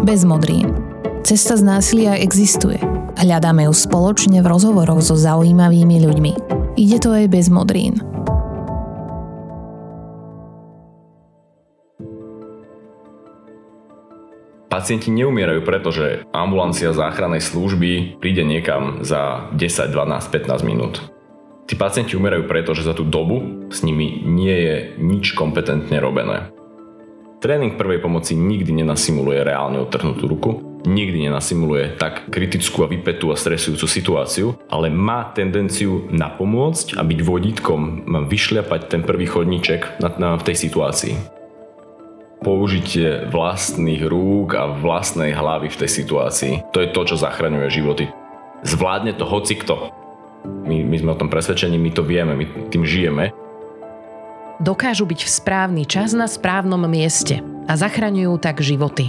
Bez modrín. Cesta z násilia existuje. Hľadáme ju spoločne v rozhovoroch so zaujímavými ľuďmi. Ide to aj bez modrín. Pacienti neumierajú preto, že ambulancia záchrannej služby príde niekam za 10, 12, 15 minút. Tí pacienti umierajú preto, že za tú dobu s nimi nie je nič kompetentne robené. Tréning prvej pomoci nikdy nenasimuluje reálne odtrhnutú ruku, nikdy nenasimuluje tak kritickú a vypetú a stresujúcu situáciu, ale má tendenciu napomôcť a byť vodítkom, vyšľapať ten prvý chodníček v tej situácii použitie vlastných rúk a vlastnej hlavy v tej situácii. To je to, čo zachraňuje životy. Zvládne to hoci kto. My, my sme o tom presvedčení, my to vieme, my tým žijeme. Dokážu byť v správny čas na správnom mieste a zachraňujú tak životy.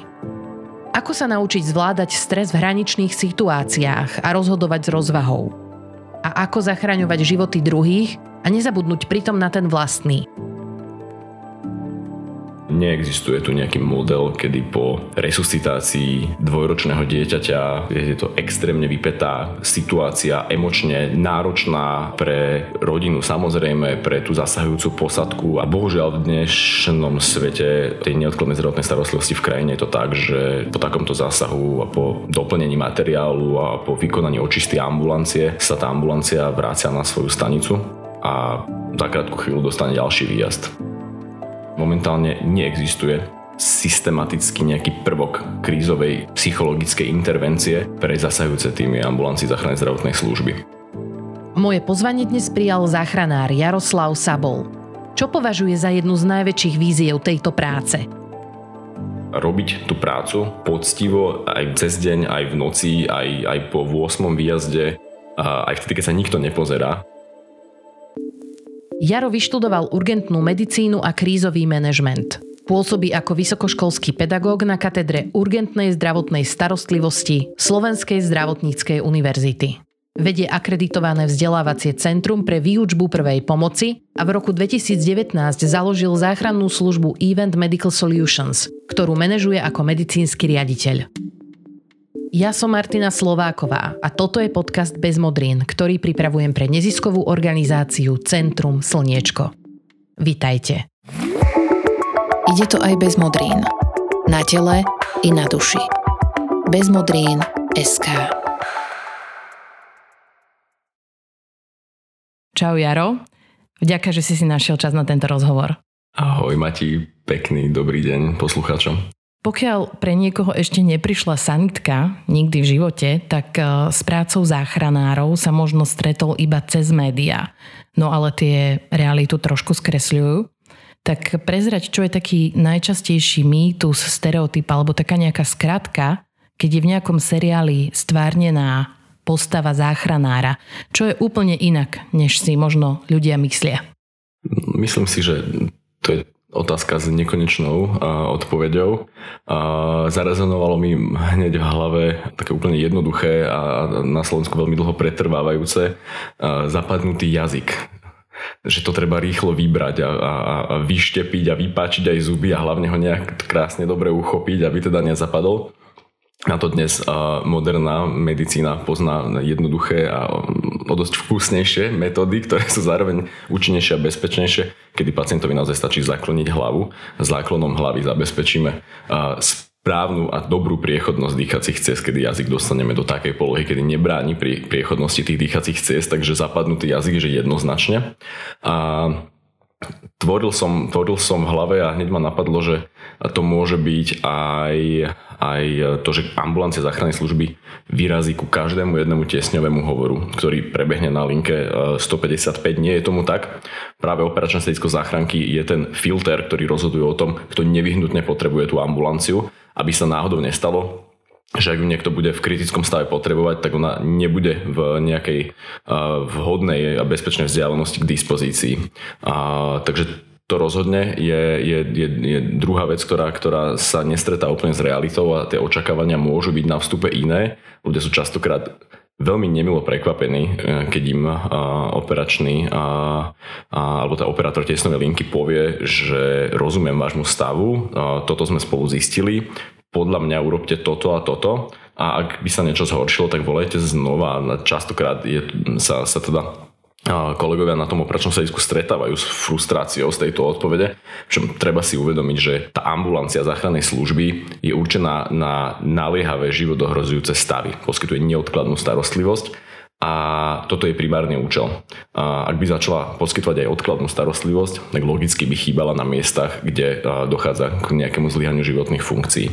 Ako sa naučiť zvládať stres v hraničných situáciách a rozhodovať s rozvahou? A ako zachraňovať životy druhých a nezabudnúť pritom na ten vlastný? Neexistuje tu nejaký model, kedy po resuscitácii dvojročného dieťaťa je to extrémne vypetá situácia, emočne náročná pre rodinu, samozrejme pre tú zasahujúcu posadku. A bohužiaľ v dnešnom svete tej neodkladnej zdravotnej starostlivosti v krajine je to tak, že po takomto zásahu a po doplnení materiálu a po vykonaní očisty ambulancie sa tá ambulancia vrácia na svoju stanicu a za krátku chvíľu dostane ďalší výjazd momentálne neexistuje systematicky nejaký prvok krízovej psychologickej intervencie pre zasahujúce týmy ambulancii záchrannej zdravotnej služby. Moje pozvanie dnes prijal záchranár Jaroslav Sabol. Čo považuje za jednu z najväčších víziev tejto práce? Robiť tú prácu poctivo aj cez deň, aj v noci, aj, aj po 8. výjazde, aj vtedy, keď sa nikto nepozerá, Jaro vyštudoval urgentnú medicínu a krízový manažment. Pôsobí ako vysokoškolský pedagóg na katedre urgentnej zdravotnej starostlivosti Slovenskej zdravotníckej univerzity. Vedie akreditované vzdelávacie centrum pre výučbu prvej pomoci a v roku 2019 založil záchrannú službu Event Medical Solutions, ktorú manažuje ako medicínsky riaditeľ. Ja som Martina Slováková a toto je podcast Bez modrín, ktorý pripravujem pre neziskovú organizáciu Centrum Slniečko. Vitajte. Ide to aj bez modrín. Na tele i na duši. Bez modrín SK. Čau Jaro. Vďaka, že si si našiel čas na tento rozhovor. Ahoj Mati, pekný dobrý deň poslucháčom. Pokiaľ pre niekoho ešte neprišla sanitka nikdy v živote, tak e, s prácou záchranárov sa možno stretol iba cez médiá. No ale tie realitu trošku skresľujú. Tak prezrať, čo je taký najčastejší mýtus, stereotyp alebo taká nejaká skratka, keď je v nejakom seriáli stvárnená postava záchranára, čo je úplne inak, než si možno ľudia myslia. Myslím si, že to je otázka s nekonečnou odpoveďou. Zarezonovalo mi hneď v hlave také úplne jednoduché a na Slovensku veľmi dlho pretrvávajúce zapadnutý jazyk. Že to treba rýchlo vybrať a, a, a vyštepiť a vypáčiť aj zuby a hlavne ho nejak krásne dobre uchopiť, aby teda nezapadol. Na to dnes moderná medicína pozná jednoduché a o dosť vkusnejšie metódy, ktoré sú zároveň účinnejšie a bezpečnejšie, kedy pacientovi naozaj stačí zakloniť hlavu. Záklonom hlavy zabezpečíme správnu a dobrú priechodnosť dýchacích ciest, kedy jazyk dostaneme do takej polohy, kedy nebráni pri priechodnosti tých dýchacích ciest, takže zapadnutý jazyk je jednoznačne. A tvoril som, tvoril som v hlave a hneď ma napadlo, že to môže byť aj, aj to, že ambulancia záchrannej služby vyrazí ku každému jednému tiesňovému hovoru, ktorý prebehne na linke 155. E, Nie je tomu tak. Práve operačné stredisko záchranky je ten filter, ktorý rozhoduje o tom, kto nevyhnutne potrebuje tú ambulanciu, aby sa náhodou nestalo, že ak ju niekto bude v kritickom stave potrebovať, tak ona nebude v nejakej vhodnej a bezpečnej vzdialenosti k dispozícii. A, takže to rozhodne je, je, je, je druhá vec, ktorá, ktorá sa nestretá úplne s realitou a tie očakávania môžu byť na vstupe iné. Ľudia sú častokrát veľmi nemilo prekvapení, e, keď im operačný alebo tá operátor tesnovej linky povie, že rozumiem vášmu stavu, toto sme spolu zistili, podľa mňa urobte toto a toto a ak by sa niečo zhoršilo, tak volajte znova. Častokrát je, sa, sa teda kolegovia na tom operačnom sedisku stretávajú s frustráciou z tejto odpovede, že treba si uvedomiť, že tá ambulancia záchrannej služby je určená na naliehavé životohrozujúce stavy. Poskytuje neodkladnú starostlivosť a toto je primárny účel. A ak by začala poskytovať aj odkladnú starostlivosť, tak logicky by chýbala na miestach, kde dochádza k nejakému zlyhaniu životných funkcií.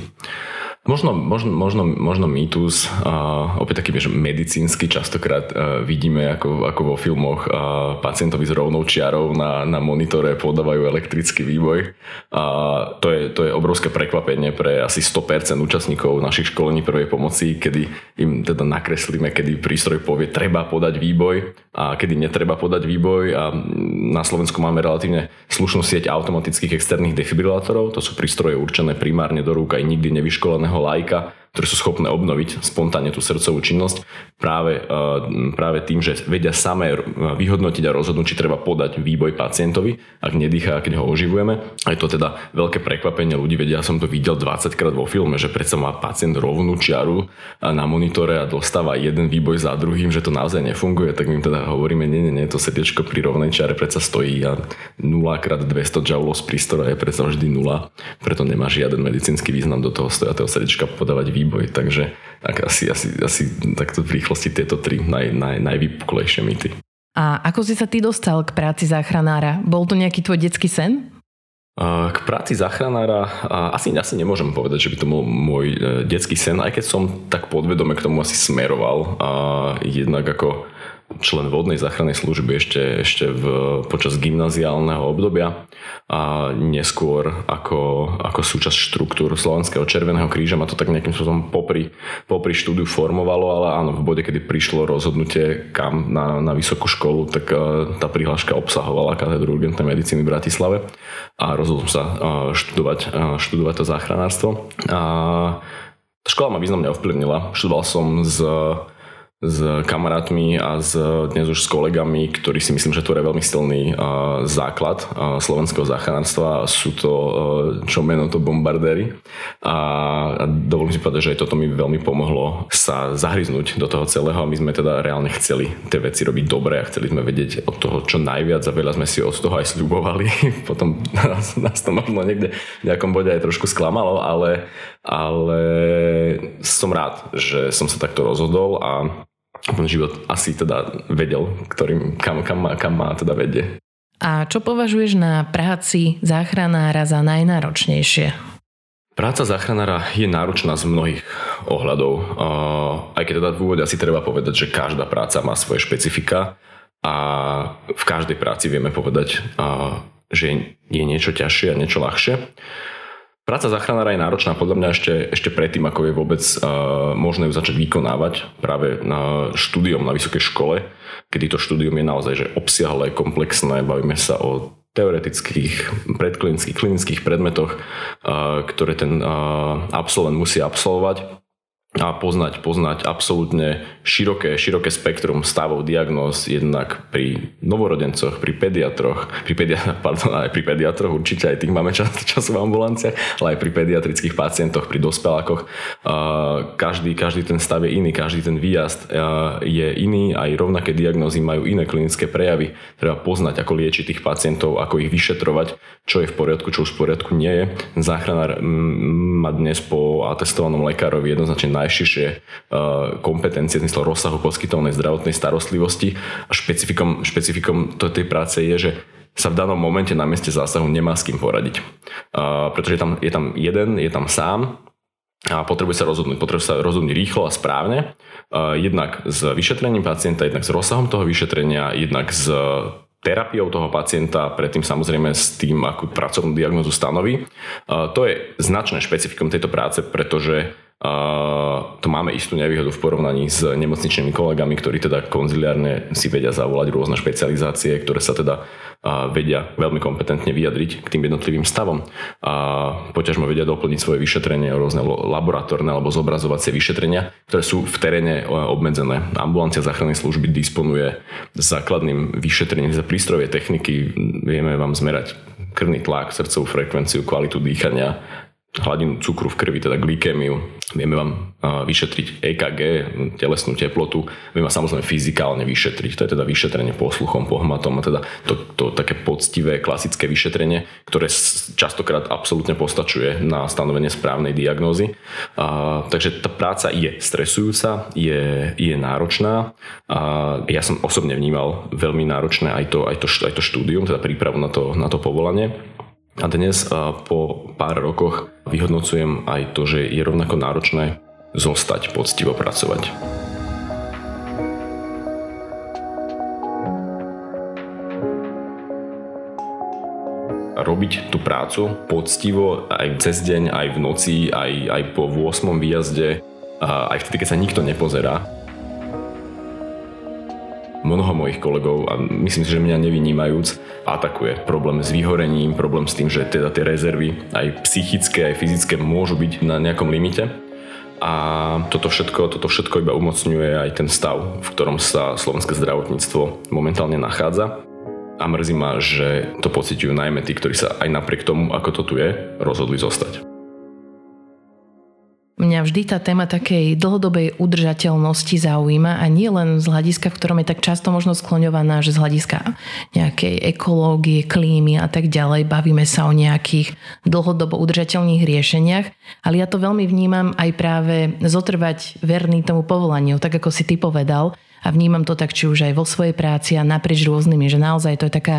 Možno, možno, možno, možno mýtus, uh, opäť taký že medicínsky častokrát uh, vidíme ako, ako vo filmoch uh, pacientovi s rovnou čiarou na, na monitore podávajú elektrický výboj. Uh, to, je, to je obrovské prekvapenie pre asi 100% účastníkov našich školení prvej pomoci, kedy im teda nakreslíme, kedy prístroj povie treba podať výboj a kedy netreba podať výboj a na Slovensku máme relatívne slušnú sieť automatických externých defibrilátorov, to sú prístroje určené primárne do rúk aj nikdy nevyškoleného lajka ktoré sú schopné obnoviť spontánne tú srdcovú činnosť práve, eh, práve tým, že vedia samé vyhodnotiť a rozhodnúť, či treba podať výboj pacientovi, ak nedýcha, keď ho oživujeme. A je to teda veľké prekvapenie ľudí, vedia, ja som to videl 20 krát vo filme, že predsa má pacient rovnú čiaru na monitore a dostáva jeden výboj za druhým, že to naozaj nefunguje, tak my im teda hovoríme, nie, nie, nie, to srdiečko pri rovnej čiare predsa stojí a 0 krát 200 joulov z prístroja je predsa vždy 0, preto nemá žiaden medicínsky význam do toho stojatého srdiečka podávať výboj takže tak asi, asi, asi takto v rýchlosti tieto tri naj, naj, najvypuklejšie mýty. A ako si sa ty dostal k práci záchranára? Bol to nejaký tvoj detský sen? K práci záchranára asi, asi nemôžem povedať, že by to bol môj e, detský sen, aj keď som tak podvedome k tomu asi smeroval. Jednak ako člen vodnej záchrannej služby ešte, ešte v, počas gymnaziálneho obdobia a neskôr ako, ako súčasť štruktúr Slovenského Červeného kríža ma to tak nejakým spôsobom popri, popri štúdiu formovalo, ale áno, v bode, kedy prišlo rozhodnutie kam na, na vysokú školu, tak tá prihláška obsahovala katedru urgentnej medicíny v Bratislave a rozhodol som sa študovať, študovať to záchranárstvo. A škola ma významne ovplyvnila. Študoval som z s kamarátmi a s, dnes už s kolegami, ktorí si myslím, že tvoria veľmi silný uh, základ uh, slovenského záchranárstva. Sú to, uh, čo meno to bombardéry. A, a dovolím si povedať, že aj toto mi veľmi pomohlo sa zahryznúť do toho celého a my sme teda reálne chceli tie veci robiť dobre a chceli sme vedieť od toho čo najviac a veľa sme si od toho aj sľubovali. Potom nás, nás to možno niekde v nejakom bode aj trošku sklamalo, ale, ale som rád, že som sa takto rozhodol a ten život asi teda vedel, ktorým, kam, kam, má, kam má teda vedie. A čo považuješ na práci záchranára za najnáročnejšie? Práca záchranára je náročná z mnohých ohľadov. Aj keď teda v úvode asi treba povedať, že každá práca má svoje špecifika a v každej práci vieme povedať, že je niečo ťažšie a niečo ľahšie. Práca záchranára je náročná podľa mňa ešte, ešte predtým, ako je vôbec uh, možné ju začať vykonávať práve na štúdium na vysokej škole, kedy to štúdium je naozaj že obsiahle, komplexné, bavíme sa o teoretických, predklinických, klinických predmetoch, uh, ktoré ten uh, absolvent musí absolvovať a poznať, poznať absolútne široké, široké spektrum stavov diagnóz jednak pri novorodencoch, pri pediatroch, pri, pedia, pardon, aj pri pediatroch určite aj tých máme čas, čas v ambulanciách, ale aj pri pediatrických pacientoch, pri dospelákoch. Každý, každý ten stav je iný, každý ten výjazd je iný, aj rovnaké diagnózy majú iné klinické prejavy. Treba poznať, ako liečiť tých pacientov, ako ich vyšetrovať, čo je v poriadku, čo už v poriadku nie je. Záchranár má dnes po atestovanom lekárovi jednoznačne najširšie uh, kompetencie, zmysle rozsahu poskytovanej zdravotnej starostlivosti a špecifikom, špecifikom tej práce je, že sa v danom momente na mieste zásahu nemá s kým poradiť. Uh, pretože je tam, je tam jeden, je tam sám a potrebuje sa rozhodnúť. Potrebuje sa rozhodnúť rýchlo a správne. Jednak s vyšetrením pacienta, jednak s rozsahom toho vyšetrenia, jednak s terapiou toho pacienta, predtým samozrejme s tým, akú pracovnú diagnozu stanoví. To je značné špecifikum tejto práce, pretože to máme istú nevýhodu v porovnaní s nemocničnými kolegami, ktorí teda konziliárne si vedia zavolať rôzne špecializácie, ktoré sa teda vedia veľmi kompetentne vyjadriť k tým jednotlivým stavom. A poťažmo vedia doplniť svoje vyšetrenie, rôzne laboratórne alebo zobrazovacie vyšetrenia, ktoré sú v teréne obmedzené. Ambulancia záchrannej služby disponuje základným vyšetrením za prístrojové techniky. Vieme vám zmerať krvný tlak, srdcovú frekvenciu, kvalitu dýchania, hladinu cukru v krvi, teda glykémiu, vieme vám vyšetriť EKG, telesnú teplotu, vieme samozrejme fyzikálne vyšetriť, to je teda vyšetrenie posluchom, pohmatom a teda to, to také poctivé, klasické vyšetrenie, ktoré častokrát absolútne postačuje na stanovenie správnej diagnózy. A, takže tá práca je stresujúca, je, je náročná a ja som osobne vnímal veľmi náročné aj to, aj to, aj to štúdium, teda prípravu na to, na to povolanie. A dnes po pár rokoch vyhodnocujem aj to, že je rovnako náročné zostať poctivo pracovať. robiť tú prácu poctivo aj cez deň, aj v noci, aj, aj po 8. výjazde, aj vtedy, keď sa nikto nepozerá, mnoho mojich kolegov, a myslím si, že mňa nevynímajúc, atakuje problém s vyhorením, problém s tým, že teda tie rezervy aj psychické, aj fyzické môžu byť na nejakom limite. A toto všetko, toto všetko iba umocňuje aj ten stav, v ktorom sa slovenské zdravotníctvo momentálne nachádza. A mrzí ma, že to pociťujú najmä tí, ktorí sa aj napriek tomu, ako to tu je, rozhodli zostať. Mňa vždy tá téma takej dlhodobej udržateľnosti zaujíma a nie len z hľadiska, v ktorom je tak často možno skloňovaná, že z hľadiska nejakej ekológie, klímy a tak ďalej bavíme sa o nejakých dlhodobo udržateľných riešeniach, ale ja to veľmi vnímam aj práve zotrvať verný tomu povolaniu, tak ako si ty povedal, a vnímam to tak, či už aj vo svojej práci a naprieč rôznymi, že naozaj to je taká,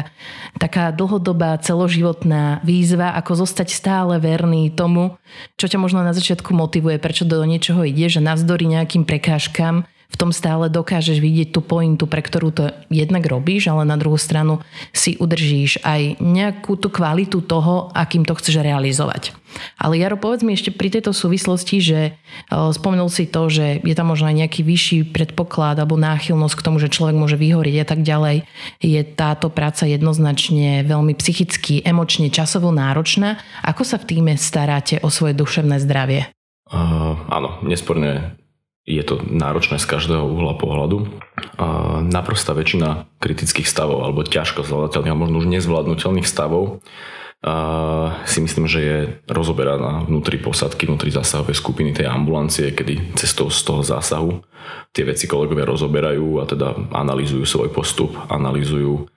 taká dlhodobá celoživotná výzva, ako zostať stále verný tomu, čo ťa možno na začiatku motivuje, prečo do niečoho ide, že navzdory nejakým prekážkam v tom stále dokážeš vidieť tú pointu, pre ktorú to jednak robíš, ale na druhú stranu si udržíš aj nejakú tú kvalitu toho, akým to chceš realizovať. Ale Jaro, povedz mi ešte pri tejto súvislosti, že spomenul si to, že je tam možno aj nejaký vyšší predpoklad alebo náchylnosť k tomu, že človek môže vyhoriť a tak ďalej. Je táto práca jednoznačne veľmi psychicky, emočne, časovo náročná. Ako sa v týme staráte o svoje duševné zdravie? Uh, áno, nesporne je to náročné z každého uhla pohľadu. A naprostá väčšina kritických stavov alebo ťažko zvládateľných a možno už nezvládnutelných stavov a si myslím, že je rozoberaná vnútri posadky, vnútri zásahovej skupiny tej ambulancie, kedy cestou z toho zásahu tie veci kolegovia rozoberajú a teda analýzujú svoj postup, analýzujú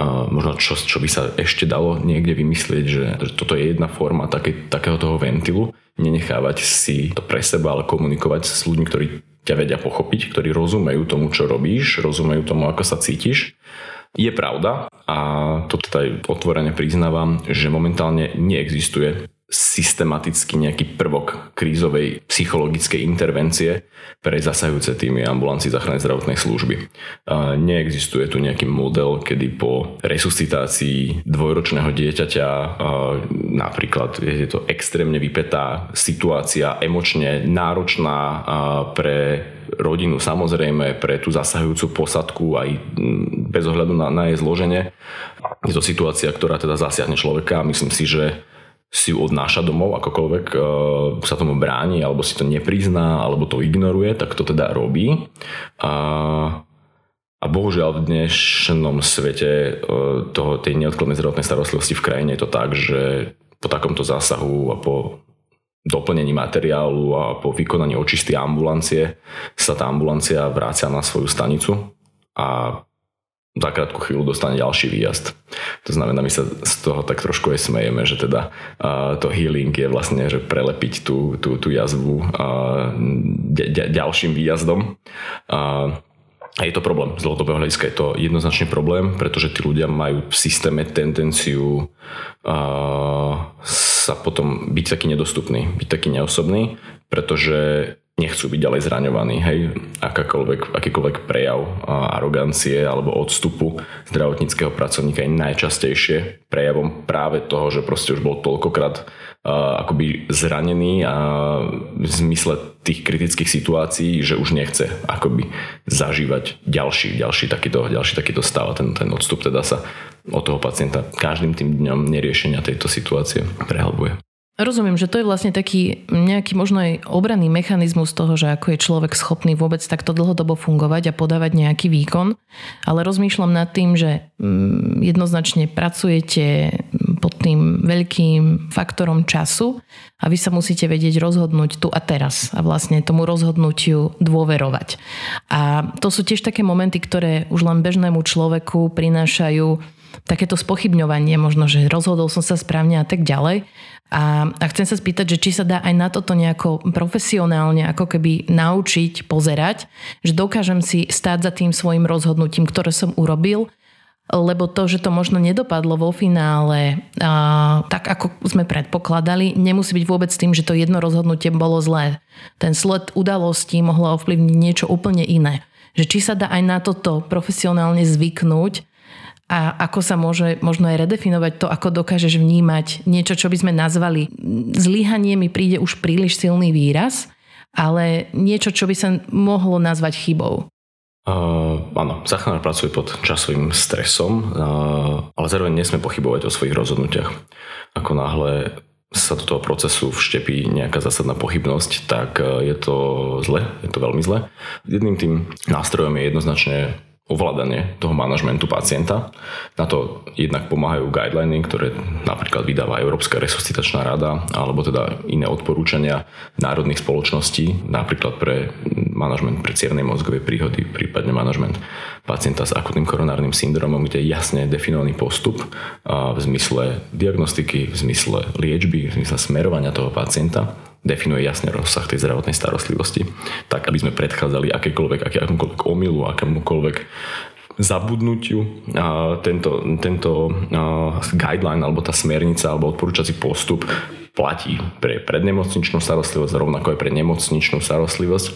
možno čo, čo by sa ešte dalo niekde vymyslieť, že toto je jedna forma také, takého toho ventilu, nenechávať si to pre seba, ale komunikovať s ľuďmi, ktorí ťa vedia pochopiť, ktorí rozumejú tomu, čo robíš, rozumejú tomu, ako sa cítiš. Je pravda, a to teda aj otvorene priznávam, že momentálne neexistuje systematicky nejaký prvok krízovej psychologickej intervencie pre zasahujúce týmy ambulancii záchrannej zdravotnej služby. Neexistuje tu nejaký model, kedy po resuscitácii dvojročného dieťaťa napríklad je to extrémne vypetá situácia, emočne náročná pre rodinu samozrejme, pre tú zasahujúcu posadku aj bez ohľadu na, na jej zloženie. Je to situácia, ktorá teda zasiahne človeka a myslím si, že si ju odnáša domov, akokoľvek uh, sa tomu bráni, alebo si to neprizná, alebo to ignoruje, tak to teda robí. A, a bohužiaľ v dnešnom svete uh, toho, tej neodkladnej zdravotnej starostlivosti v krajine je to tak, že po takomto zásahu a po doplnení materiálu a po vykonaní očisty ambulancie sa tá ambulancia vrácia na svoju stanicu a za krátku chvíľu dostane ďalší výjazd. To znamená, my sa z toho tak trošku aj smejeme, že teda uh, to healing je vlastne, že prelepiť tú, tú, tú jazvu uh, ď, ďalším výjazdom. Uh, a je to problém. Z dlhodobého hľadiska je to jednoznačný problém, pretože tí ľudia majú v systéme tendenciu uh, sa potom byť taký nedostupný, byť taký neosobný, pretože nechcú byť ďalej zraňovaní. Hej, akákoľvek, akýkoľvek prejav arogancie alebo odstupu zdravotníckého pracovníka je najčastejšie prejavom práve toho, že proste už bol toľkokrát uh, akoby zranený a v zmysle tých kritických situácií, že už nechce akoby zažívať ďalší, ďalší takýto, ďalší takýto stav a ten, ten odstup teda sa od toho pacienta každým tým dňom neriešenia tejto situácie prehlbuje. Rozumiem, že to je vlastne taký nejaký možno aj obranný mechanizmus toho, že ako je človek schopný vôbec takto dlhodobo fungovať a podávať nejaký výkon, ale rozmýšľam nad tým, že mm, jednoznačne pracujete pod tým veľkým faktorom času a vy sa musíte vedieť rozhodnúť tu a teraz a vlastne tomu rozhodnutiu dôverovať. A to sú tiež také momenty, ktoré už len bežnému človeku prinášajú takéto spochybňovanie, možno, že rozhodol som sa správne a tak ďalej. A, a chcem sa spýtať, že či sa dá aj na toto nejako profesionálne ako keby naučiť pozerať, že dokážem si stáť za tým svojim rozhodnutím, ktoré som urobil, lebo to, že to možno nedopadlo vo finále a, tak, ako sme predpokladali, nemusí byť vôbec tým, že to jedno rozhodnutie bolo zlé. Ten sled udalostí mohlo ovplyvniť niečo úplne iné. Že či sa dá aj na toto profesionálne zvyknúť a ako sa môže možno aj redefinovať to, ako dokážeš vnímať niečo, čo by sme nazvali zlyhanie mi príde už príliš silný výraz, ale niečo, čo by sa mohlo nazvať chybou. Uh, áno, záchranár pracuje pod časovým stresom, uh, ale zároveň nesme pochybovať o svojich rozhodnutiach. Ako náhle sa do toho procesu vštepí nejaká zásadná pochybnosť, tak je to zle, je to veľmi zle. Jedným tým nástrojom je jednoznačne ovládanie toho manažmentu pacienta. Na to jednak pomáhajú guideliny, ktoré napríklad vydáva Európska resuscitačná rada, alebo teda iné odporúčania národných spoločností, napríklad pre manažment pre cievnej mozgovej príhody, prípadne manažment pacienta s akutným koronárnym syndromom, kde je jasne definovaný postup v zmysle diagnostiky, v zmysle liečby, v zmysle smerovania toho pacienta definuje jasne rozsah tej zdravotnej starostlivosti, tak aby sme predchádzali akékoľvek, akémukoľvek omylu, akémukoľvek zabudnutiu. A tento, tento guideline alebo tá smernica alebo odporúčací postup platí pre prednemocničnú starostlivosť, rovnako aj pre nemocničnú starostlivosť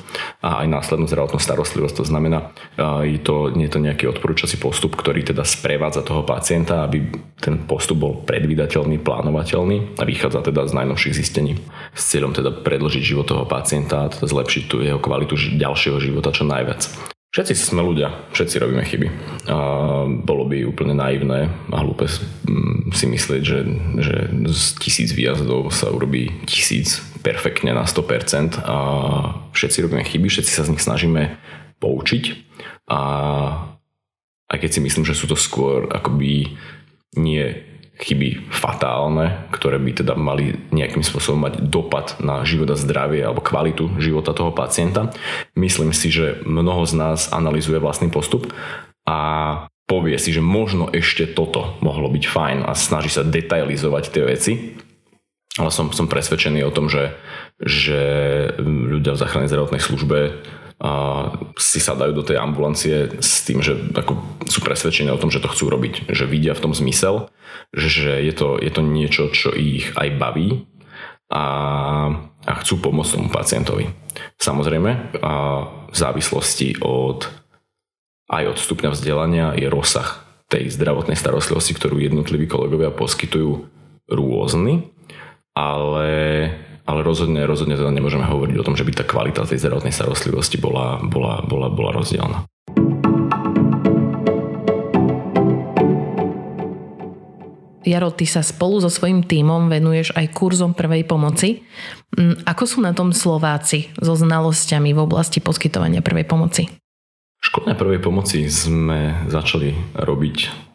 a aj následnú zdravotnú starostlivosť. To znamená, je to, nie je to nejaký odporúčací postup, ktorý teda sprevádza toho pacienta, aby ten postup bol predvídateľný, plánovateľný a vychádza teda z najnovších zistení s cieľom teda predlžiť život toho pacienta a teda zlepšiť tú jeho kvalitu ďalšieho života čo najviac. Všetci sme ľudia, všetci robíme chyby. A bolo by úplne naivné a hlúpe si myslieť, že, že z tisíc výjazdov sa urobí tisíc perfektne na 100% a všetci robíme chyby, všetci sa z nich snažíme poučiť a aj keď si myslím, že sú to skôr akoby nie chyby fatálne, ktoré by teda mali nejakým spôsobom mať dopad na život a zdravie alebo kvalitu života toho pacienta. Myslím si, že mnoho z nás analizuje vlastný postup a povie si, že možno ešte toto mohlo byť fajn a snaží sa detailizovať tie veci. Ale som, som presvedčený o tom, že, že ľudia v záchrannej zdravotnej službe si sadajú do tej ambulancie s tým, že ako sú presvedčení o tom, že to chcú robiť, že vidia v tom zmysel, že je to, je to niečo, čo ich aj baví a, a chcú pomôcť tomu pacientovi. Samozrejme, a v závislosti od aj od stupňa vzdelania je rozsah tej zdravotnej starostlivosti, ktorú jednotliví kolegovia poskytujú rôzny, ale ale rozhodne, rozhodne teda nemôžeme hovoriť o tom, že by tá kvalita tej zdravotnej starostlivosti bola, bola, bola, bola rozdielna. Jaro, ty sa spolu so svojím tímom venuješ aj kurzom prvej pomoci. Mm, ako sú na tom Slováci so znalosťami v oblasti poskytovania prvej pomoci? Školné prvej pomoci sme začali robiť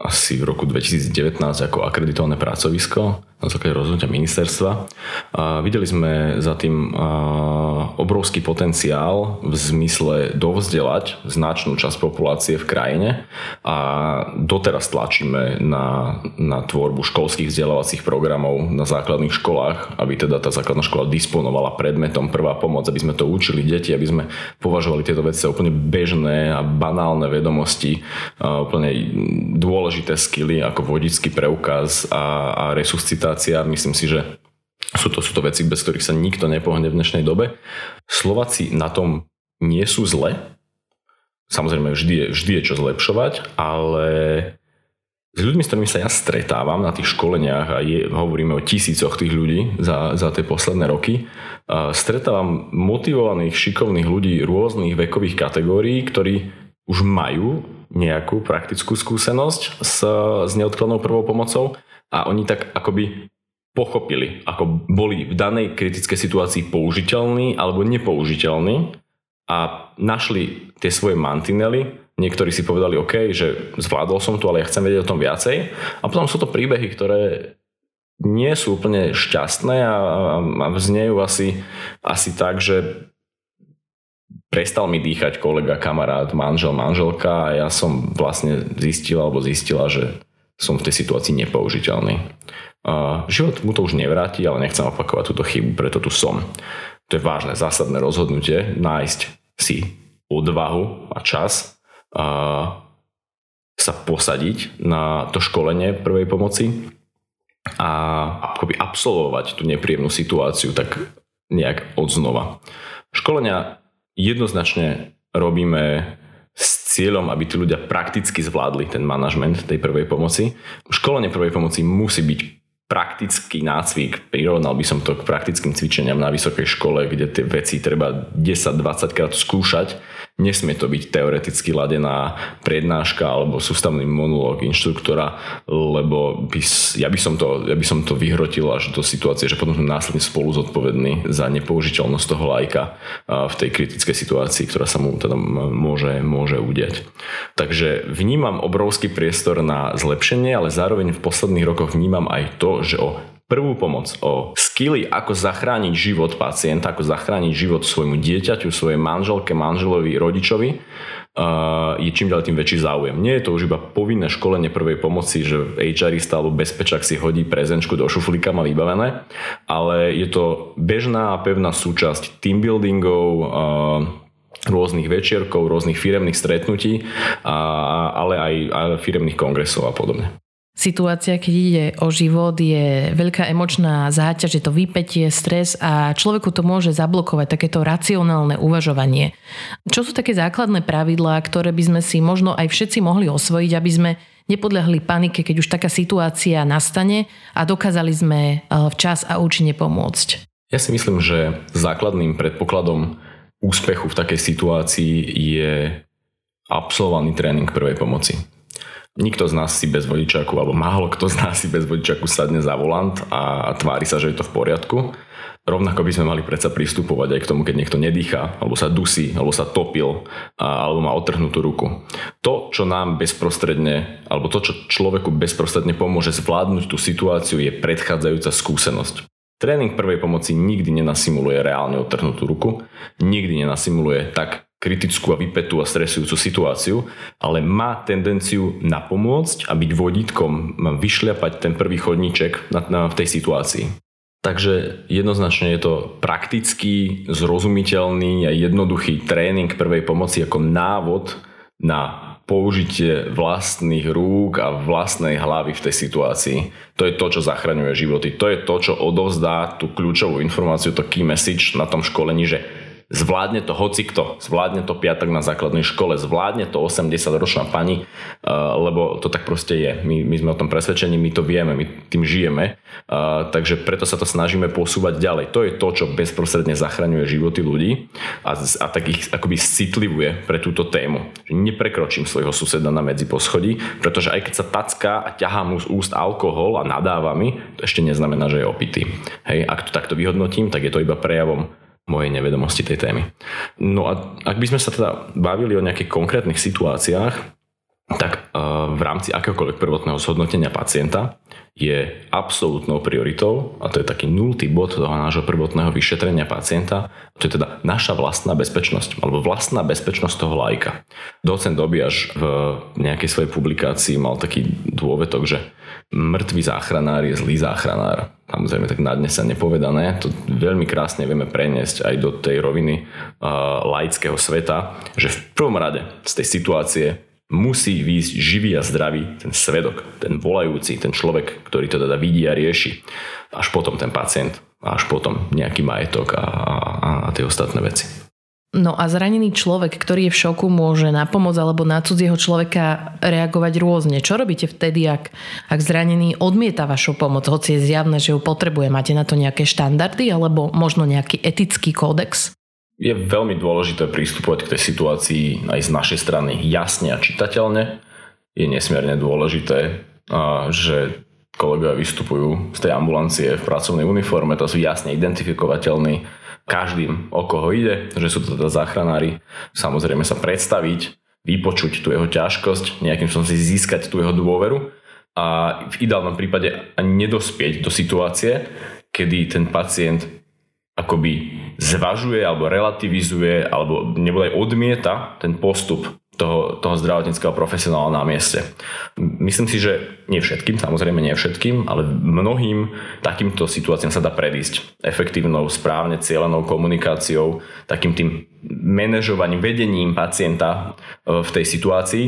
asi v roku 2019 ako akreditované pracovisko na základe rozhodnutia ministerstva. A videli sme za tým obrovský potenciál v zmysle dovzdelať značnú časť populácie v krajine a doteraz tlačíme na, na tvorbu školských vzdelávacích programov na základných školách, aby teda tá základná škola disponovala predmetom prvá pomoc, aby sme to učili deti, aby sme považovali tieto veci za úplne bežné a banálne vedomosti, úplne dôležité skily ako vodický preukaz a, a resuscitácia komunikácia. Myslím si, že sú to, sú to veci, bez ktorých sa nikto nepohne v dnešnej dobe. Slováci na tom nie sú zle. Samozrejme, vždy je, vždy je čo zlepšovať, ale s ľuďmi, s ktorými sa ja stretávam na tých školeniach a je, hovoríme o tisícoch tých ľudí za, za tie posledné roky, stretávam motivovaných, šikovných ľudí rôznych vekových kategórií, ktorí už majú nejakú praktickú skúsenosť s, s neodkladnou prvou pomocou a oni tak akoby pochopili, ako boli v danej kritickej situácii použiteľní alebo nepoužiteľní a našli tie svoje mantinely niektorí si povedali, OK, že zvládol som to, ale ja chcem vedieť o tom viacej. A potom sú to príbehy, ktoré nie sú úplne šťastné a, a, vznejú asi, asi tak, že prestal mi dýchať kolega, kamarát, manžel, manželka a ja som vlastne zistil alebo zistila, že som v tej situácii nepoužiteľný. Uh, život mu to už nevráti, ale nechcem opakovať túto chybu, preto tu som. To je vážne, zásadné rozhodnutie, nájsť si odvahu a čas sa posadiť na to školenie prvej pomoci a akoby absolvovať tú nepríjemnú situáciu tak nejak odznova. Školenia jednoznačne robíme cieľom, aby tí ľudia prakticky zvládli ten manažment tej prvej pomoci. Školenie prvej pomoci musí byť praktický nácvik, prirovnal by som to k praktickým cvičeniam na vysokej škole, kde tie veci treba 10-20 krát skúšať Nesmie to byť teoreticky ladená prednáška alebo sústavný monológ inštruktora, lebo by, ja, by som to, ja by som to vyhrotil až do situácie, že potom sme následne spolu zodpovední za nepoužiteľnosť toho lajka v tej kritickej situácii, ktorá sa mu teda môže, môže udiať. Takže vnímam obrovský priestor na zlepšenie, ale zároveň v posledných rokoch vnímam aj to, že o prvú pomoc, o skily, ako zachrániť život pacienta, ako zachrániť život svojmu dieťaťu, svojej manželke, manželovi, rodičovi, uh, je čím ďalej tým väčší záujem. Nie je to už iba povinné školenie prvej pomoci, že HRista alebo bezpečák si hodí prezenčku do šuflíka má vybavené, ale je to bežná a pevná súčasť team buildingov, uh, rôznych večierkov, rôznych firemných stretnutí, ale aj firemných kongresov a podobne. Situácia, keď ide o život, je veľká emočná záťaž, je to vypetie, stres a človeku to môže zablokovať takéto racionálne uvažovanie. Čo sú také základné pravidlá, ktoré by sme si možno aj všetci mohli osvojiť, aby sme nepodľahli panike, keď už taká situácia nastane a dokázali sme eh, včas a účinne pomôcť? Ja si myslím, že základným predpokladom úspechu v takej situácii je absolvovaný tréning prvej pomoci. Nikto z nás si bez vodičaku, alebo málo kto z nás si bez vodičaku sadne za volant a tvári sa, že je to v poriadku. Rovnako by sme mali predsa pristupovať aj k tomu, keď niekto nedýcha, alebo sa dusí, alebo sa topil, alebo má otrhnutú ruku. To, čo nám bezprostredne, alebo to, čo človeku bezprostredne pomôže zvládnuť tú situáciu, je predchádzajúca skúsenosť. Tréning prvej pomoci nikdy nenasimuluje reálne otrhnutú ruku, nikdy nenasimuluje tak kritickú a vypetú a stresujúcu situáciu, ale má tendenciu napomôcť a byť vodítkom, vyšliapať ten prvý chodníček na, na, v tej situácii. Takže jednoznačne je to praktický, zrozumiteľný a jednoduchý tréning prvej pomoci ako návod na použitie vlastných rúk a vlastnej hlavy v tej situácii. To je to, čo zachraňuje životy. To je to, čo odovzdá tú kľúčovú informáciu, to key message na tom školení, že Zvládne to hocikto, zvládne to piatok na základnej škole, zvládne to 80-ročná pani, eh, lebo to tak proste je. My, my sme o tom presvedčení, my to vieme, my tým žijeme, eh, takže preto sa to snažíme posúvať ďalej. To je to, čo bezprostredne zachraňuje životy ľudí a, a tak ich akoby citlivuje pre túto tému. Neprekročím svojho suseda na medzi poschodí, pretože aj keď sa tacká a ťahá mu z úst alkohol a nadáva mi, to ešte neznamená, že je opitý. Hej, ak to takto vyhodnotím, tak je to iba prejavom mojej nevedomosti tej témy. No a ak by sme sa teda bavili o nejakých konkrétnych situáciách, tak v rámci akéhokoľvek prvotného zhodnotenia pacienta je absolútnou prioritou, a to je taký nultý bod toho nášho prvotného vyšetrenia pacienta, to je teda naša vlastná bezpečnosť, alebo vlastná bezpečnosť toho lajka. Docent Dobiaž v nejakej svojej publikácii mal taký dôvetok, že mŕtvý záchranár je zlý záchranár. Samozrejme tak nadnesene nepovedané, to veľmi krásne vieme preniesť aj do tej roviny uh, laického sveta, že v prvom rade z tej situácie musí výjsť živý a zdravý ten svedok, ten volajúci, ten človek, ktorý to teda vidí a rieši. Až potom ten pacient, až potom nejaký majetok a, a, a tie ostatné veci. No a zranený človek, ktorý je v šoku, môže na pomoc alebo na cudzieho človeka reagovať rôzne. Čo robíte vtedy, ak, ak zranený odmieta vašu pomoc, hoci je zjavné, že ju potrebuje? Máte na to nejaké štandardy alebo možno nejaký etický kódex? Je veľmi dôležité pristupovať k tej situácii aj z našej strany jasne a čitateľne. Je nesmierne dôležité, že kolegovia vystupujú z tej ambulancie v pracovnej uniforme, to sú jasne identifikovateľní každým, o koho ide, že sú to teda záchranári. Samozrejme sa predstaviť, vypočuť tú jeho ťažkosť, nejakým som si získať tú jeho dôveru a v ideálnom prípade ani nedospieť do situácie, kedy ten pacient akoby zvažuje alebo relativizuje alebo nebodaj odmieta ten postup toho, toho zdravotníckého profesionála na mieste. Myslím si, že nie všetkým, samozrejme nie všetkým, ale mnohým takýmto situáciám sa dá predísť efektívnou, správne cieľenou komunikáciou, takým tým manažovaním, vedením pacienta e, v tej situácii.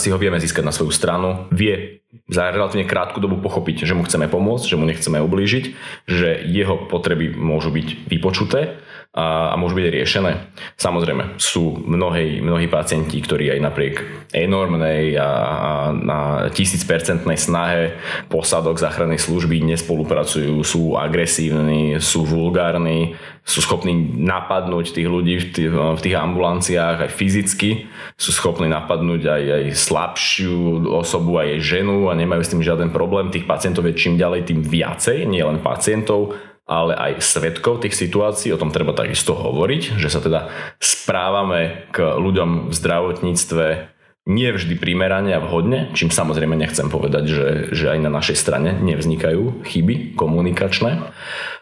Si ho vieme získať na svoju stranu, vie za relatívne krátku dobu pochopiť, že mu chceme pomôcť, že mu nechceme ublížiť, že jeho potreby môžu byť vypočuté a, a môžu byť riešené. Samozrejme, sú mnohí, mnohí pacienti, ktorí aj napriek enormnej a, a, a tisícpercentnej snahe posadok záchrannej služby nespolupracujú, sú agresívni, sú vulgárni, sú schopní napadnúť tých ľudí v tých, v tých ambulanciách aj fyzicky, sú schopní napadnúť aj, aj slabšiu osobu, aj ženu a nemajú s tým žiaden problém. Tých pacientov je čím ďalej tým viacej, nie len pacientov, ale aj svetkov tých situácií, o tom treba takisto hovoriť, že sa teda správame k ľuďom v zdravotníctve nie vždy primerane a vhodne, čím samozrejme nechcem povedať, že, že aj na našej strane nevznikajú chyby komunikačné,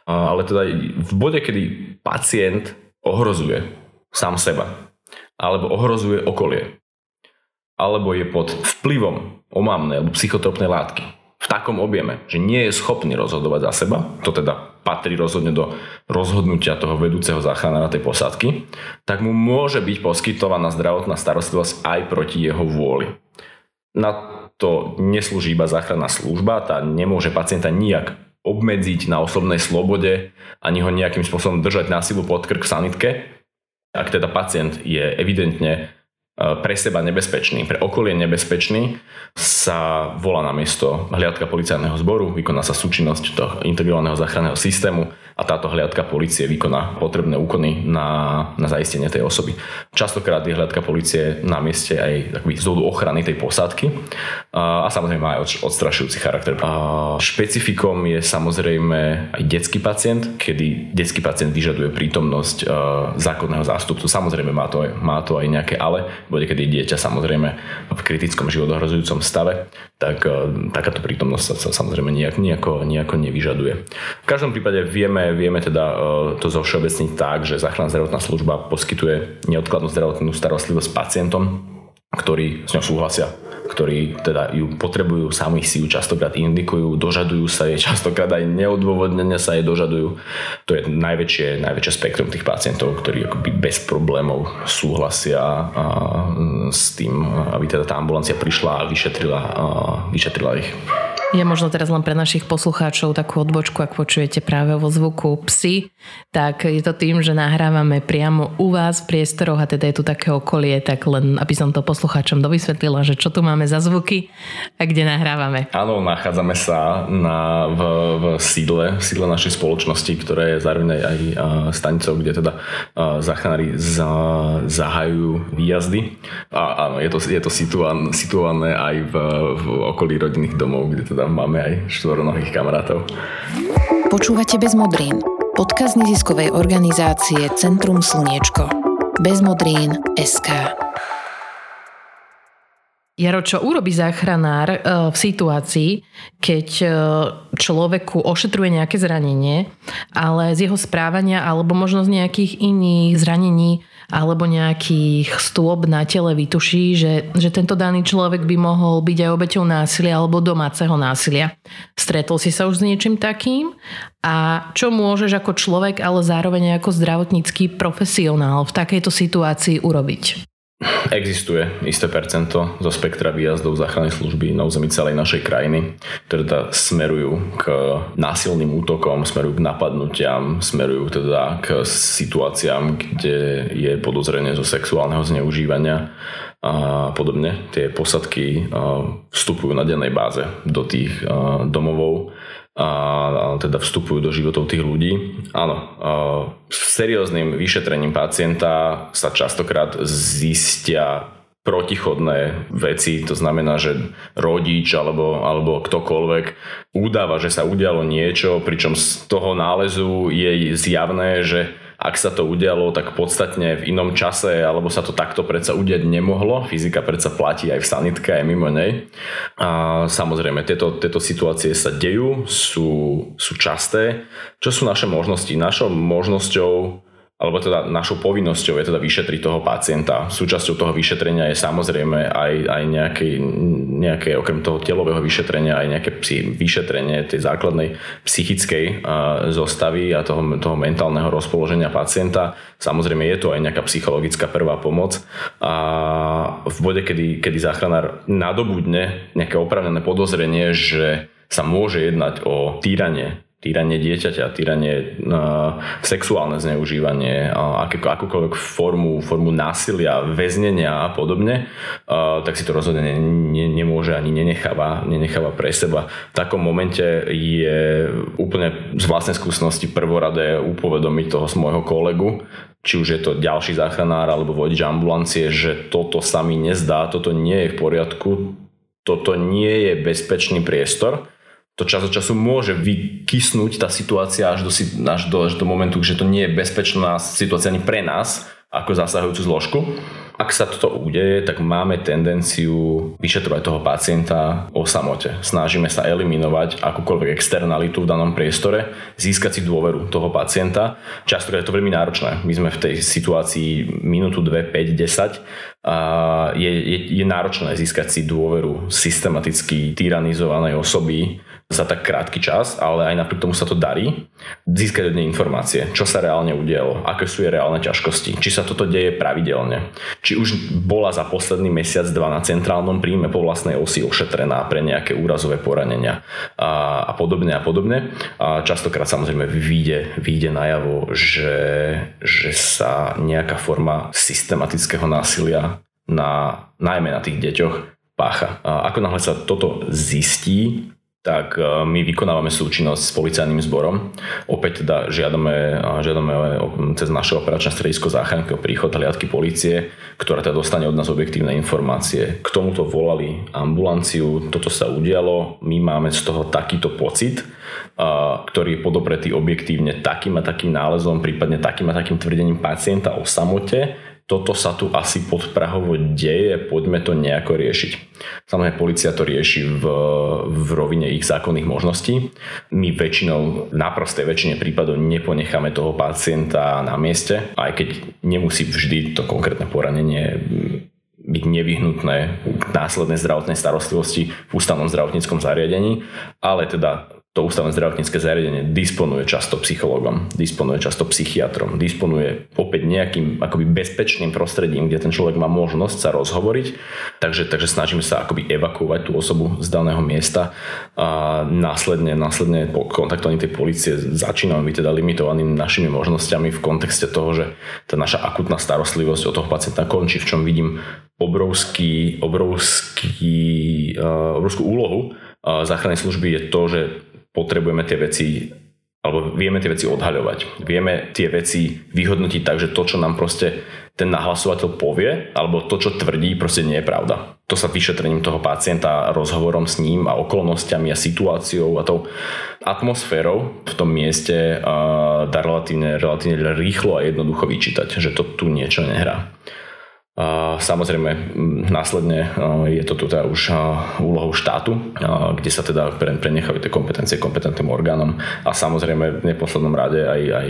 ale teda v bode, kedy pacient ohrozuje sám seba, alebo ohrozuje okolie, alebo je pod vplyvom omamnej alebo psychotropnej látky, v takom objeme, že nie je schopný rozhodovať za seba, to teda patrí rozhodne do rozhodnutia toho vedúceho záchranára tej posádky, tak mu môže byť poskytovaná zdravotná starostlivosť aj proti jeho vôli. Na to neslúži iba záchranná služba, tá nemôže pacienta nijak obmedziť na osobnej slobode, ani ho nejakým spôsobom držať na silu pod krk v sanitke. Ak teda pacient je evidentne pre seba nebezpečný, pre okolie nebezpečný, sa volá na miesto hliadka policajného zboru, vykoná sa súčinnosť toho integrovaného záchranného systému a táto hliadka policie vykoná potrebné úkony na, na zaistenie tej osoby. Častokrát je hliadka policie na mieste aj takový z ochrany tej posádky a, a samozrejme má aj odstrašujúci charakter. A špecifikom je samozrejme aj detský pacient, kedy detský pacient vyžaduje prítomnosť a, zákonného zástupcu. Samozrejme má to, aj, má to aj nejaké ale, bude kedy dieťa samozrejme v kritickom životohrozujúcom stave, tak a, takáto prítomnosť sa, sa samozrejme nejak, nejako, nejako nevyžaduje. V každom prípade vieme, vieme teda e, to zo všeobecniť tak, že záchranná zdravotná služba poskytuje neodkladnú zdravotnú starostlivosť pacientom, ktorí s ňou súhlasia, ktorí teda ju potrebujú, sami si ju častokrát indikujú, dožadujú sa jej, častokrát aj neodôvodnene sa jej dožadujú. To je najväčšie, najväčšie spektrum tých pacientov, ktorí akoby bez problémov súhlasia a, s tým, aby teda tá ambulancia prišla a vyšetrila, a vyšetrila ich. Je možno teraz len pre našich poslucháčov takú odbočku, ak počujete práve vo zvuku psy, tak je to tým, že nahrávame priamo u vás v priestoroch a teda je tu také okolie, tak len aby som to poslucháčom dovysvetlila, že čo tu máme za zvuky a kde nahrávame. Áno, nachádzame sa na, v, v sídle, v sídle našej spoločnosti, ktoré je zároveň aj stanicou, kde teda záchranári za, zahajujú výjazdy. A áno, je to, je to situované aj v, v okolí rodinných domov, kde teda tam máme aj štvoronohých kamarátov. Počúvate Bez modrín. Podkaz neziskovej organizácie Centrum Slniečko. Bezmodrín SK. Jaro, čo urobí záchranár e, v situácii, keď e, človeku ošetruje nejaké zranenie, ale z jeho správania alebo možno z nejakých iných zranení alebo nejakých stôb na tele vytuší, že, že tento daný človek by mohol byť aj obeťou násilia alebo domáceho násilia. Stretol si sa už s niečím takým? A čo môžeš ako človek, ale zároveň ako zdravotnícky profesionál v takejto situácii urobiť? Existuje isté percento zo spektra výjazdov záchrannej služby na území celej našej krajiny, ktoré teda smerujú k násilným útokom, smerujú k napadnutiam, smerujú teda k situáciám, kde je podozrenie zo sexuálneho zneužívania a podobne. Tie posadky vstupujú na dennej báze do tých domovov a teda vstupujú do životov tých ľudí. Áno, s serióznym vyšetrením pacienta sa častokrát zistia protichodné veci, to znamená, že rodič alebo, alebo ktokoľvek udáva, že sa udialo niečo, pričom z toho nálezu je zjavné, že ak sa to udialo, tak podstatne v inom čase, alebo sa to takto predsa udiať nemohlo. Fyzika predsa platí aj v sanitke, aj mimo nej. A samozrejme, tieto, tieto situácie sa dejú, sú, sú časté. Čo sú naše možnosti? Našou možnosťou alebo teda našou povinnosťou je teda vyšetriť toho pacienta. Súčasťou toho vyšetrenia je samozrejme aj, aj nejaké, nejaké, okrem toho telového vyšetrenia, aj nejaké psi, vyšetrenie tej základnej psychickej uh, zostavy a toho, toho mentálneho rozpoloženia pacienta. Samozrejme je to aj nejaká psychologická prvá pomoc. A v bode, kedy, kedy záchranár nadobudne nejaké opravnené podozrenie, že sa môže jednať o týranie týranie dieťaťa, týranie, uh, sexuálne zneužívanie, uh, aké, akúkoľvek formu, formu násilia, väznenia a podobne, uh, tak si to rozhodne ne, ne, nemôže ani nenecháva, nenecháva pre seba. V takom momente je úplne z vlastnej skúsenosti prvoradé upovedomiť toho môjho kolegu, či už je to ďalší záchranár alebo vodič ambulancie, že toto sa mi nezdá, toto nie je v poriadku, toto nie je bezpečný priestor to čas od času môže vykysnúť tá situácia až do, až do, až do momentu, že to nie je bezpečná situácia ani pre nás, ako zasahujúcu zložku. Ak sa toto udeje, tak máme tendenciu vyšetrovať toho pacienta o samote. Snažíme sa eliminovať akúkoľvek externalitu v danom priestore, získať si dôveru toho pacienta. Často je to veľmi náročné. My sme v tej situácii minútu, 2, 5, 10 a je, je, je náročné získať si dôveru systematicky tyranizovanej osoby, za tak krátky čas, ale aj napriek tomu sa to darí, získať od nej informácie, čo sa reálne udialo, aké sú jej reálne ťažkosti, či sa toto deje pravidelne, či už bola za posledný mesiac, dva na centrálnom príjme po vlastnej osi ošetrená pre nejaké úrazové poranenia a, a podobne a podobne. A častokrát samozrejme vyjde, vyjde najavo, že, že sa nejaká forma systematického násilia na, najmä na tých deťoch pácha. A ako náhle sa toto zistí, tak e, my vykonávame súčinnosť s policajným zborom. Opäť teda žiadame, žiadame cez naše operačné stredisko záchranky o príchod hliadky policie, ktorá teda dostane od nás objektívne informácie. K tomuto volali ambulanciu, toto sa udialo, my máme z toho takýto pocit, ktorý je podopretý objektívne takým a takým nálezom, prípadne takým a takým tvrdením pacienta o samote, toto sa tu asi podprahovo deje, poďme to nejako riešiť. Samozrejme, policia to rieši v, v rovine ich zákonných možností. My väčšinou, na prostej väčšine prípadov neponecháme toho pacienta na mieste, aj keď nemusí vždy to konkrétne poranenie byť nevyhnutné k následnej zdravotnej starostlivosti v ústavnom zdravotníckom zariadení, ale teda to ústavné zdravotnícke zariadenie disponuje často psychologom, disponuje často psychiatrom, disponuje opäť nejakým akoby bezpečným prostredím, kde ten človek má možnosť sa rozhovoriť, takže, takže snažíme sa akoby evakuovať tú osobu z daného miesta a následne, následne po kontaktovaní tej policie začíname byť teda limitovanými našimi možnosťami v kontexte toho, že tá naša akutná starostlivosť od toho pacienta končí, v čom vidím obrovský, obrovský, uh, obrovskú úlohu záchrannej služby je to, že potrebujeme tie veci alebo vieme tie veci odhaľovať. Vieme tie veci vyhodnotiť tak, že to, čo nám proste ten nahlasovateľ povie, alebo to, čo tvrdí, proste nie je pravda. To sa vyšetrením toho pacienta, rozhovorom s ním a okolnostiami a situáciou a tou atmosférou v tom mieste dá relatívne, relatívne rýchlo a jednoducho vyčítať, že to tu niečo nehrá. Samozrejme, následne je to teda už úlohou štátu, kde sa teda prenechajú tie kompetencie kompetentným orgánom a samozrejme v neposlednom rade aj, aj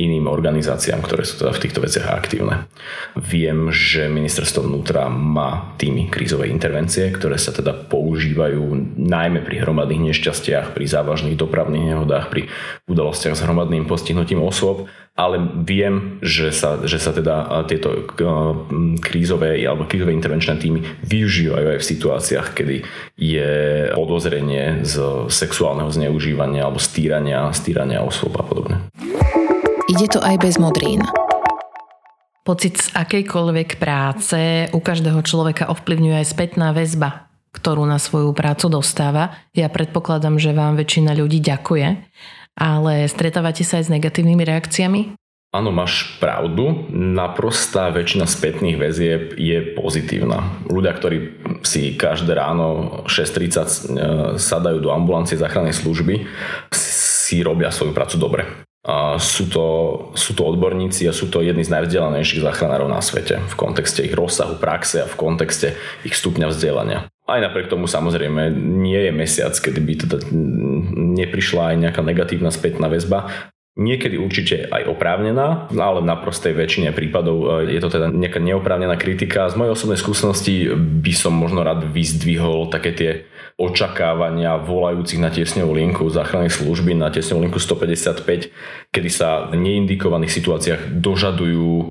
iným organizáciám, ktoré sú teda v týchto veciach aktívne. Viem, že ministerstvo vnútra má týmy krízovej intervencie, ktoré sa teda používajú najmä pri hromadných nešťastiach, pri závažných dopravných nehodách, pri udalostiach s hromadným postihnutím osôb ale viem, že sa, že sa teda tieto krízové alebo krízové intervenčné týmy využívajú aj v situáciách, kedy je podozrenie z sexuálneho zneužívania alebo stýrania, stýrania osôb a podobne. Ide to aj bez modrín. Pocit z akejkoľvek práce u každého človeka ovplyvňuje aj spätná väzba, ktorú na svoju prácu dostáva. Ja predpokladám, že vám väčšina ľudí ďakuje ale stretávate sa aj s negatívnymi reakciami? Áno, máš pravdu. Naprostá väčšina spätných väzieb je pozitívna. Ľudia, ktorí si každé ráno 6.30 e, sadajú do ambulancie záchrannej služby, si robia svoju prácu dobre. A sú, to, sú to odborníci a sú to jedni z najvzdelanejších záchranárov na svete v kontexte ich rozsahu praxe a v kontexte ich stupňa vzdelania. Aj napriek tomu samozrejme nie je mesiac, kedy by teda neprišla aj nejaká negatívna spätná väzba. Niekedy určite aj oprávnená, ale na prostej väčšine prípadov e, je to teda nejaká neoprávnená kritika. Z mojej osobnej skúsenosti by som možno rád vyzdvihol také tie očakávania volajúcich na tiesňovú linku záchrannej služby na tiesňovú linku 155, kedy sa v neindikovaných situáciách dožadujú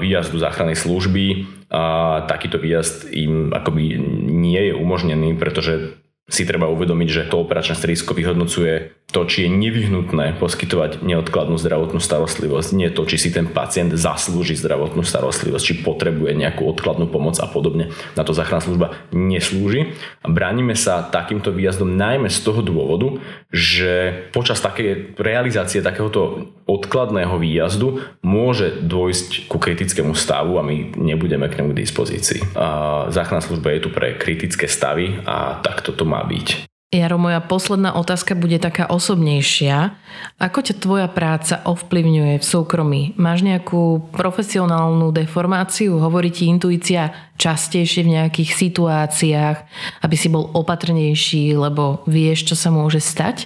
výjazdu záchrannej služby a takýto výjazd im akoby nie je umožnený, pretože si treba uvedomiť, že to operačné stredisko vyhodnocuje to, či je nevyhnutné poskytovať neodkladnú zdravotnú starostlivosť, nie to, či si ten pacient zaslúži zdravotnú starostlivosť, či potrebuje nejakú odkladnú pomoc a podobne. Na to záchranná služba neslúži. A bránime sa takýmto výjazdom najmä z toho dôvodu, že počas takej realizácie takéhoto odkladného výjazdu môže dôjsť ku kritickému stavu a my nebudeme k nemu k dispozícii. A záchranná služba je tu pre kritické stavy a takto to má byť. Jaro, moja posledná otázka bude taká osobnejšia. Ako ťa tvoja práca ovplyvňuje v súkromí? Máš nejakú profesionálnu deformáciu? Hovorí ti intuícia častejšie v nejakých situáciách, aby si bol opatrnejší, lebo vieš, čo sa môže stať?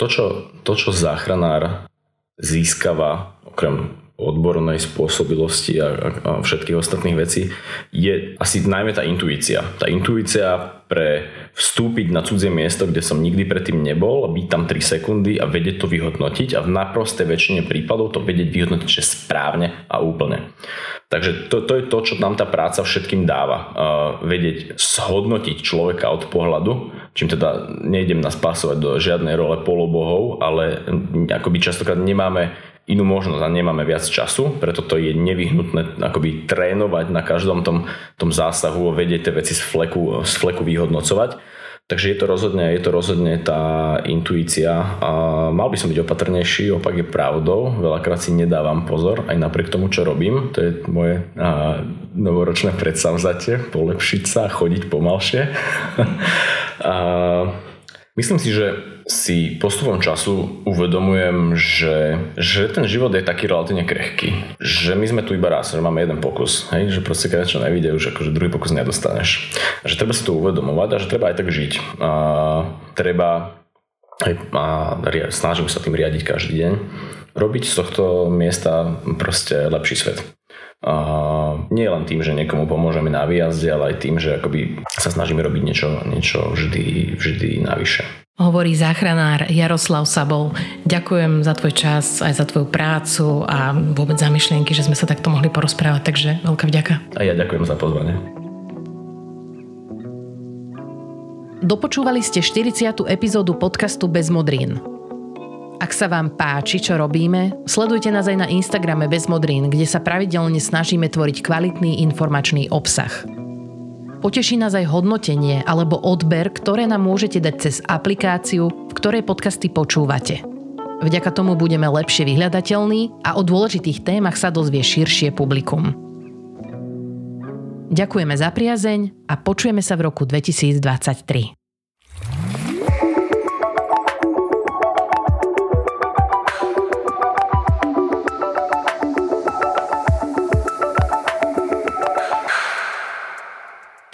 To, čo, to, čo záchranár získava, okrem odbornej spôsobilosti a, a všetkých ostatných vecí, je asi najmä tá intuícia. Tá intuícia pre vstúpiť na cudzie miesto, kde som nikdy predtým nebol, byť tam 3 sekundy a vedieť to vyhodnotiť a v naprosté väčšine prípadov to vedieť vyhodnotiť že správne a úplne. Takže to, to je to, čo nám tá práca všetkým dáva. Uh, vedieť zhodnotiť človeka od pohľadu, čím teda nejdem nás pasovať do žiadnej role polobohov, ale akoby častokrát nemáme inú možnosť a nemáme viac času, preto to je nevyhnutné akoby trénovať na každom tom, tom zásahu a vedieť tie veci z fleku, z fleku vyhodnocovať. Takže je to rozhodne, je to rozhodne tá intuícia a mal by som byť opatrnejší, opak je pravdou, veľakrát si nedávam pozor, aj napriek tomu, čo robím, to je moje a, novoročné predsavzatie, polepšiť sa, chodiť pomalšie. a, myslím si, že si postupom času uvedomujem, že, že ten život je taký relatívne krehký. Že my sme tu iba raz, že máme jeden pokus. Hej? Že proste keď čo nevidie, už akože druhý pokus nedostaneš. A že treba si to uvedomovať a že treba aj tak žiť. A treba a snažím sa tým riadiť každý deň. Robiť z tohto miesta proste lepší svet. A nie len tým, že niekomu pomôžeme na výjazde, ale aj tým, že akoby sa snažíme robiť niečo, niečo vždy, vždy navyše. Hovorí záchranár Jaroslav Sabol. Ďakujem za tvoj čas, aj za tvoju prácu a vôbec za myšlienky, že sme sa takto mohli porozprávať, takže veľká vďaka. A ja ďakujem za pozvanie. Dopočúvali ste 40. epizódu podcastu Bez modrín. Ak sa vám páči, čo robíme, sledujte nás aj na Instagrame Bez modrín, kde sa pravidelne snažíme tvoriť kvalitný informačný obsah. Poteší nás aj hodnotenie alebo odber, ktoré nám môžete dať cez aplikáciu, v ktorej podcasty počúvate. Vďaka tomu budeme lepšie vyhľadateľní a o dôležitých témach sa dozvie širšie publikum. Ďakujeme za priazeň a počujeme sa v roku 2023.